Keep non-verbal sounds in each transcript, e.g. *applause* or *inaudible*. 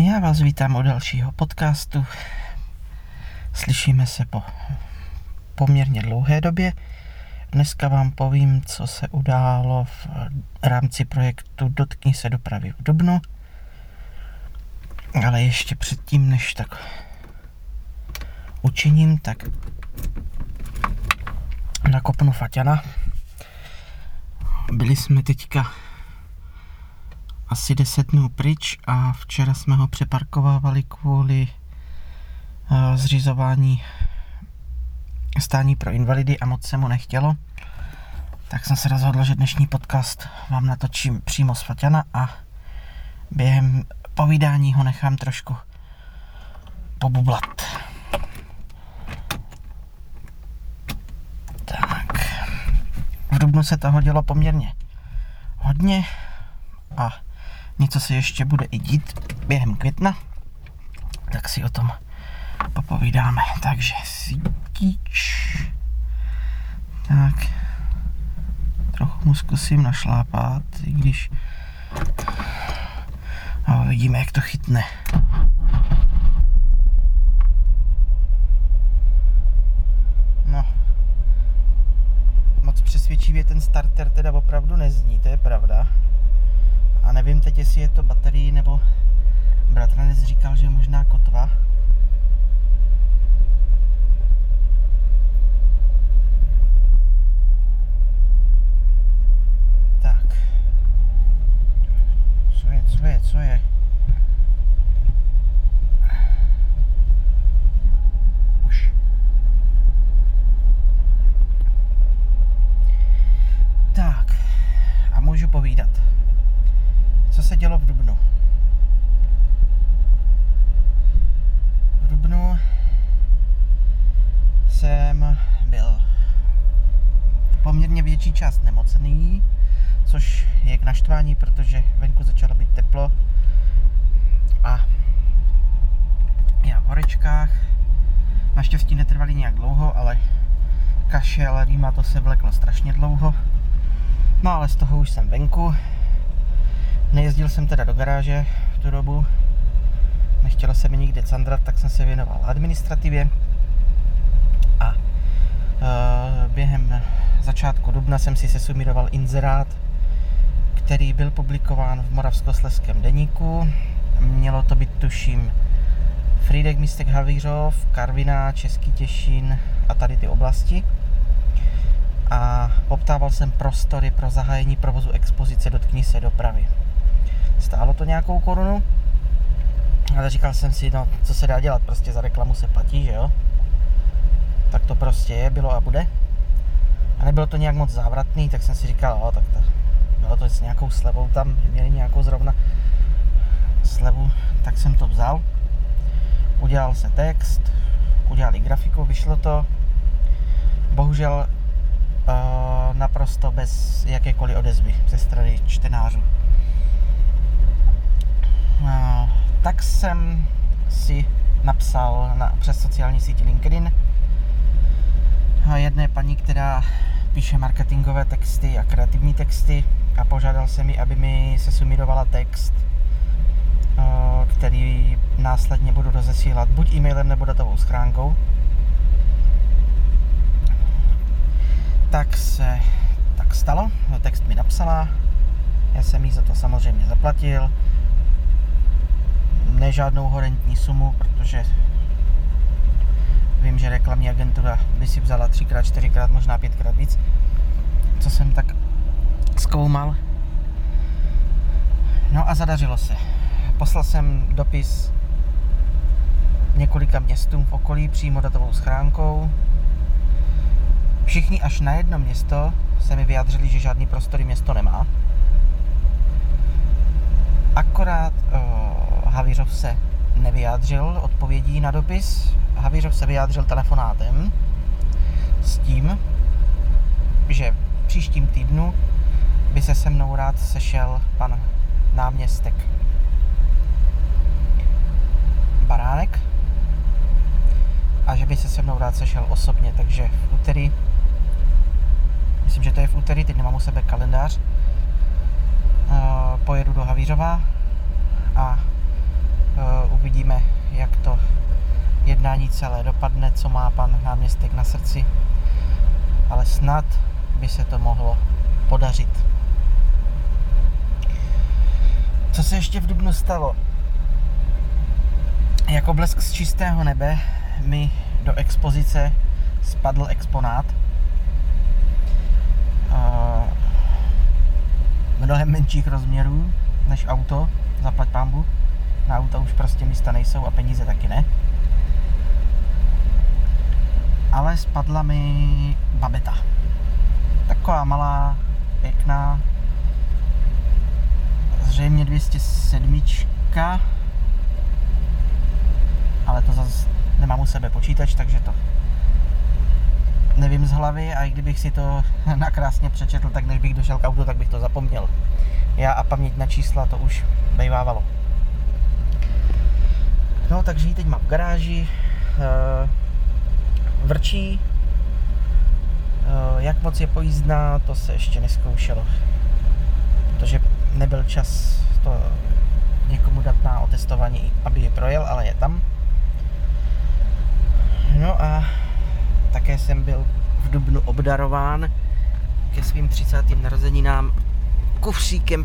Já vás vítám u dalšího podcastu. Slyšíme se po poměrně dlouhé době. Dneska vám povím, co se událo v rámci projektu Dotkni se dopravy v Dubnu. Ale ještě předtím, než tak učiním, tak nakopnu Faťana. Byli jsme teďka asi 10 dnů pryč a včera jsme ho přeparkovávali kvůli uh, zřizování stání pro invalidy a moc se mu nechtělo. Tak jsem se rozhodl, že dnešní podcast vám natočím přímo z Faťana a během povídání ho nechám trošku pobublat. Tak. V Dubnu se toho dělo poměrně hodně a něco se ještě bude i dít během května, tak si o tom popovídáme. Takže sítič. Tak. Trochu mu zkusím našlápat, i když a vidíme, jak to chytne. No. Moc přesvědčivě ten starter teda opravdu nezní, to je pravda. A nevím teď, jestli je to baterii nebo bratranec říkal, že možná kotva. Tak. Co je, co je, co je? Už. Tak. A můžu povídat. Co se dělo v Dubnu? V Dubnu jsem byl větší část nemocný, což je k naštvání, protože venku začalo být teplo a já v horečkách. Naštěstí netrvali nějak dlouho, ale kašel, rýma to se vleklo strašně dlouho. No ale z toho už jsem venku, Nejezdil jsem teda do garáže v tu dobu, nechtělo se mi nikde candrat, tak jsem se věnoval administrativě a e, během začátku dubna jsem si sesumíroval inzerát, který byl publikován v Moravskosleském deníku. Mělo to být, tuším, Frídek, Místek, Havířov, Karviná, Český Těšín a tady ty oblasti. A poptával jsem prostory pro zahájení provozu expozice Dotkni se dopravy. Stálo to nějakou korunu, ale říkal jsem si, no co se dá dělat, prostě za reklamu se platí, že jo? Tak to prostě je, bylo a bude. A nebylo to nějak moc závratný, tak jsem si říkal, jo, tak to, bylo to s nějakou slevou tam, měli nějakou zrovna slevu, tak jsem to vzal. Udělal se text, udělali grafiku, vyšlo to. Bohužel uh, naprosto bez jakékoliv odezvy ze strany čtenářů. Uh, tak jsem si napsal na, přes sociální síť LinkedIn jedné paní, která píše marketingové texty a kreativní texty a požádal jsem mi, aby mi se sumírovala text, který následně budu rozesílat buď e-mailem nebo datovou schránkou. Tak se tak stalo, text mi napsala, já jsem jí za to samozřejmě zaplatil, ne žádnou horentní sumu, protože vím, že reklamní agentura by si vzala třikrát, čtyřikrát, možná pětkrát víc, co jsem tak zkoumal. No a zadařilo se. Poslal jsem dopis několika městům v okolí přímo datovou schránkou. Všichni až na jedno město se mi vyjádřili, že žádný prostory město nemá. Akorát uh, Havířov se nevyjádřil odpovědí na dopis. Havířov se vyjádřil telefonátem s tím, že v příštím týdnu by se se mnou rád sešel pan náměstek Baránek a že by se se mnou rád sešel osobně, takže v úterý, myslím, že to je v úterý, teď nemám u sebe kalendář, uh, pojedu do Havířova a uh, vyšetřování celé dopadne, co má pan náměstek na srdci, ale snad by se to mohlo podařit. Co se ještě v Dubnu stalo? Jako blesk z čistého nebe mi do expozice spadl exponát. Mnohem menších rozměrů než auto, zaplať pámbu. Na auta už prostě místa nejsou a peníze taky ne. Ale spadla mi babeta. Taková malá, pěkná, zřejmě 207, ale to zase nemám u sebe počítač, takže to nevím z hlavy a i kdybych si to *laughs* nakrásně přečetl, tak než bych došel k autu, tak bych to zapomněl. Já a paměť na čísla to už bejvávalo. No, takže ji teď mám v garáži, e, vrčí, e, jak moc je pojízdná, to se ještě neskoušelo, protože nebyl čas to někomu dát na otestování, aby je projel, ale je tam. No a také jsem byl v Dubnu obdarován ke svým 30. narozeninám kufříkem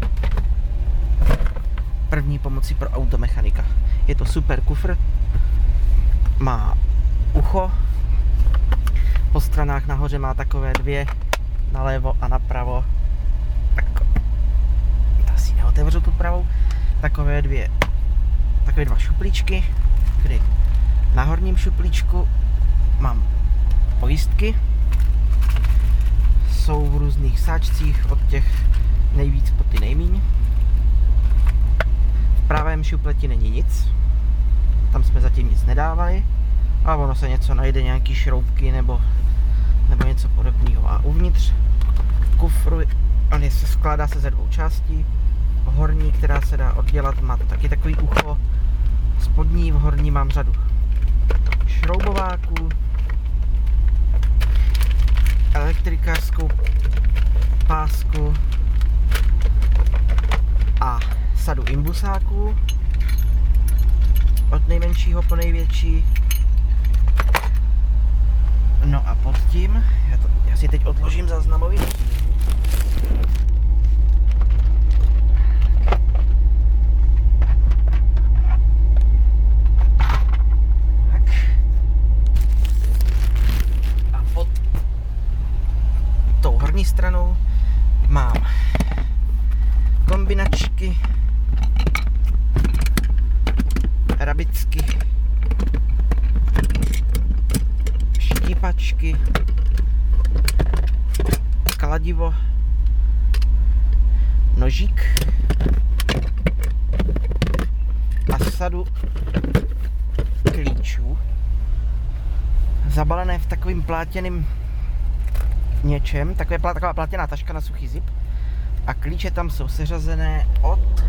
první pomoci pro automechanika. Je to super kufr, má ucho, po stranách nahoře má takové dvě, nalevo a napravo, tak asi neotevřu tu pravou, takové dvě, takové dva šuplíčky, kdy na horním šuplíčku mám pojistky, jsou v různých sáčcích od těch nejvíc po ty nejmíň. V pravém šupleti není nic, tam jsme zatím nic nedávali, a ono se něco najde, nějaký šroubky nebo, nebo něco podobného. A uvnitř kufru, on je, se skládá se ze dvou částí, horní, která se dá oddělat, má taky takový ucho, spodní v horní mám řadu šroubováků, elektrikářskou pásku a sadu imbusáků od nejmenšího po největší. No a pod tím, já, to, já si teď odložím záznamový stranou mám kombinačky, rabicky, štípačky, kladivo, nožík. A sadu klíčů. Zabalené v takovým plátěným něčem, takové, taková platěná taška na suchý zip. A klíče tam jsou seřazené od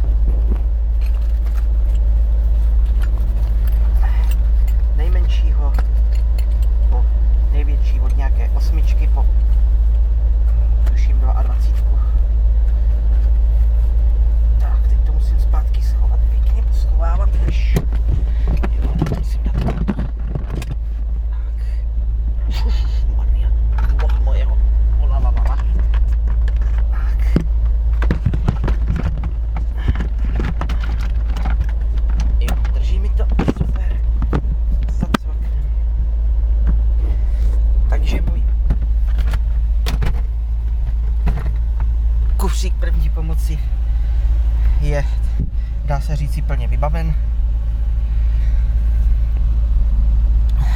nejmenšího po největší, od nějaké osmičky po tuším 22. Tak, teď to musím zpátky schovat, pěkně poschovávat, když se říci plně vybaven.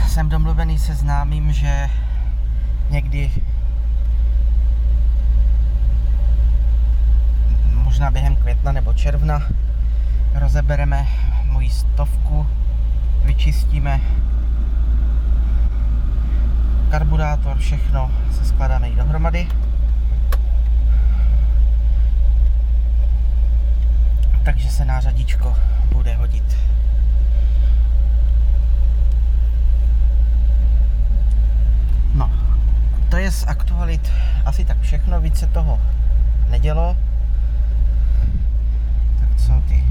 Jsem domluvený se známým, že někdy možná během května nebo června rozebereme moji stovku, vyčistíme karburátor, všechno se skladáme dohromady takže se nářadíčko bude hodit. No, to je z aktualit asi tak všechno, více toho nedělo. Tak co ty?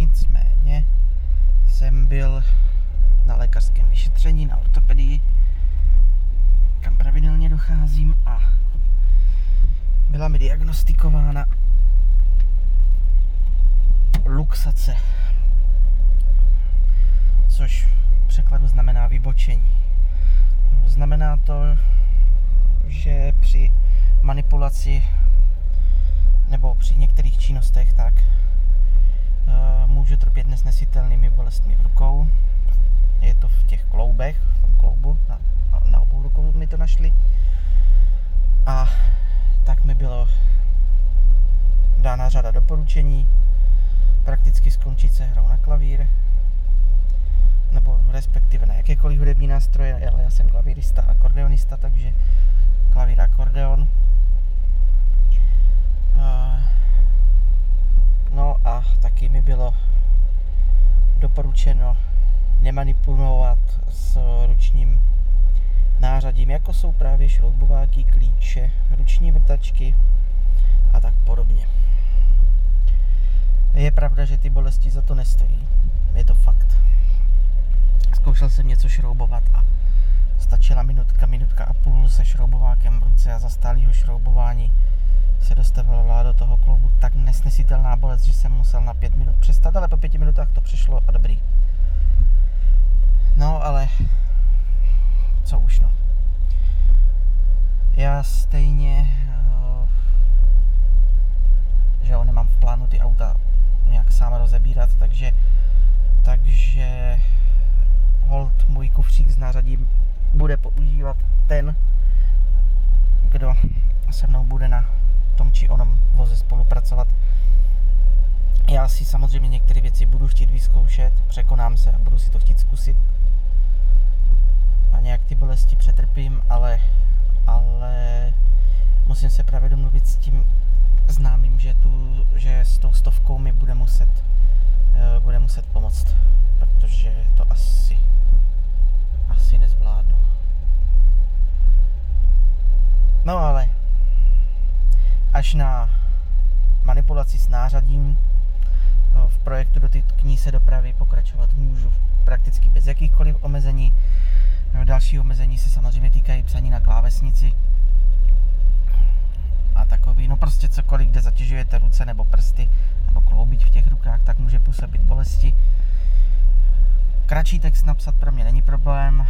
nicméně jsem byl na lékařském vyšetření, na ortopedii, kam pravidelně docházím a byla mi diagnostikována luxace, což v překladu znamená vybočení. Znamená to, že při manipulaci nebo při některých činnostech tak eh, můžu trpět nesnesitelnými bolestmi v rukou. Je to v těch kloubech, v tom kloubu, na, na obou rukou mi to našli. A tak mi bylo dána řada doporučení, prakticky skončit se hrou na klavír, nebo respektive na jakékoliv hudební nástroje, ale já jsem klavírista a akordeonista, takže klavír akordeon. No a taky mi bylo doporučeno nemanipulovat s ručním nářadím, jako jsou právě šroubováky, klíče, ruční vrtačky a tak podobně. Je pravda, že ty bolesti za to nestojí. Je to fakt. Zkoušel jsem něco šroubovat a stačila minutka, minutka a půl se šroubovákem v ruce a za stálého šroubování se dostavila do toho kloubu tak nesnesitelná bolest, že jsem musel na pět minut přestat, ale po pěti minutách to přišlo a dobrý. No ale co už no. Já stejně, eh, že jo, nemám v plánu ty auta nějak sám rozebírat, takže, takže hold můj kufřík s nářadím bude používat ten, kdo se mnou bude na tom či onom voze spolupracovat. Já si samozřejmě některé věci budu chtít vyzkoušet, překonám se a budu si to chtít zkusit. A nějak ty bolesti přetrpím, ale, ale musím se právě domluvit s tím známým, že, tu, že s tou stovkou mi bude muset, uh, bude muset pomoct, protože to asi, asi nezvládnu. No ale až na manipulaci s nářadím eh, v projektu dotykní se dopravy pokračovat můžu prakticky bez jakýchkoliv omezení. Další omezení se samozřejmě týkají psaní na klávesnici a takový, no prostě cokoliv, kde zatěžujete ruce nebo prsty nebo kloubiť v těch rukách, tak může působit bolesti. Kratší text napsat pro mě není problém.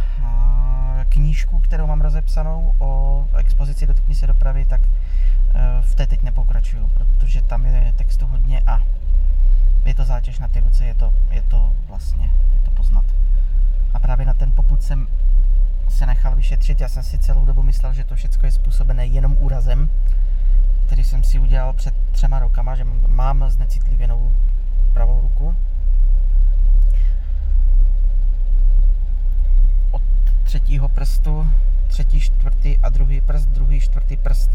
Knížku, kterou mám rozepsanou o expozici dotykní se dopravy, tak Eh, v té teď nepokračuju, protože tam je textu hodně a je to zátěž na ty ruce, je to, je to vlastně, je to poznat. A právě na ten poput jsem se nechal vyšetřit, já jsem si celou dobu myslel, že to všechno je způsobené jenom úrazem, který jsem si udělal před třema rokama, že mám znecitlivěnou pravou ruku. Od třetího prstu, třetí, čtvrtý a druhý prst, druhý, čtvrtý prst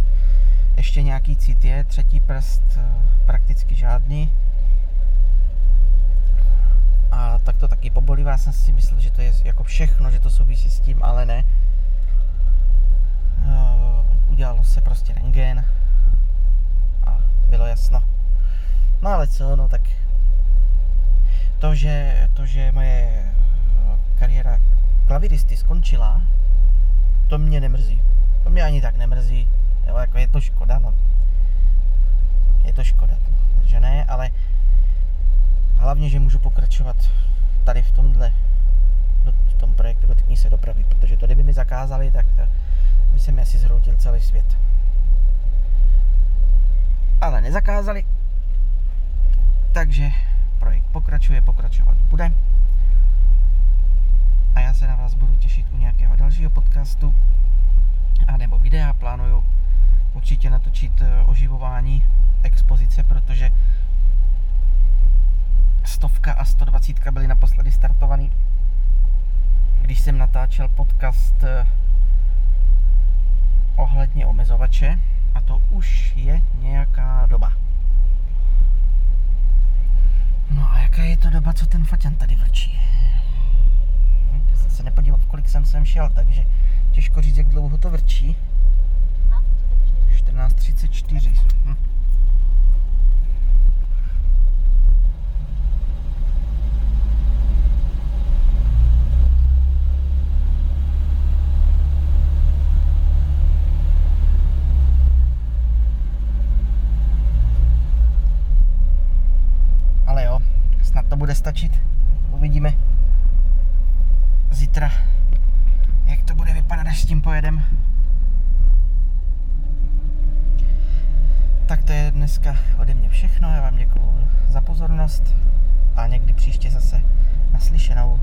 ještě nějaký cit je, třetí prst eh, prakticky žádný. A tak to taky pobolívá, já jsem si myslel, že to je jako všechno, že to souvisí s tím, ale ne. Uh, udělalo se prostě rengen a bylo jasno. No ale co, no tak to, že, to, že moje eh, kariéra klaviristy skončila, to mě nemrzí. To mě ani tak nemrzí. Jo, jako je to škoda, no. Je to škoda, že ne, ale hlavně, že můžu pokračovat tady v tomhle, v tom projektu Dotkní se dopravy, protože to kdyby mi zakázali, tak to, by se mi asi zhroutil celý svět. Ale nezakázali, takže projekt pokračuje, pokračovat bude. Já se na vás budu těšit u nějakého dalšího podcastu a nebo videa. Plánuju určitě natočit eh, oživování expozice, protože stovka a 120 byly naposledy startovaný, když jsem natáčel podcast eh, ohledně omezovače a to už je nějaká doba. No a jaká je to doba, co ten Faťan tady vrčí? nepodívat, kolik jsem sem šel, takže těžko říct, jak dlouho to vrčí. 14.34. Hm. Ale jo, snad to bude stačit. Uvidíme zítra, jak to bude vypadat, až s tím pojedem. Tak to je dneska ode mě všechno. Já vám děkuju za pozornost a někdy příště zase naslyšenou.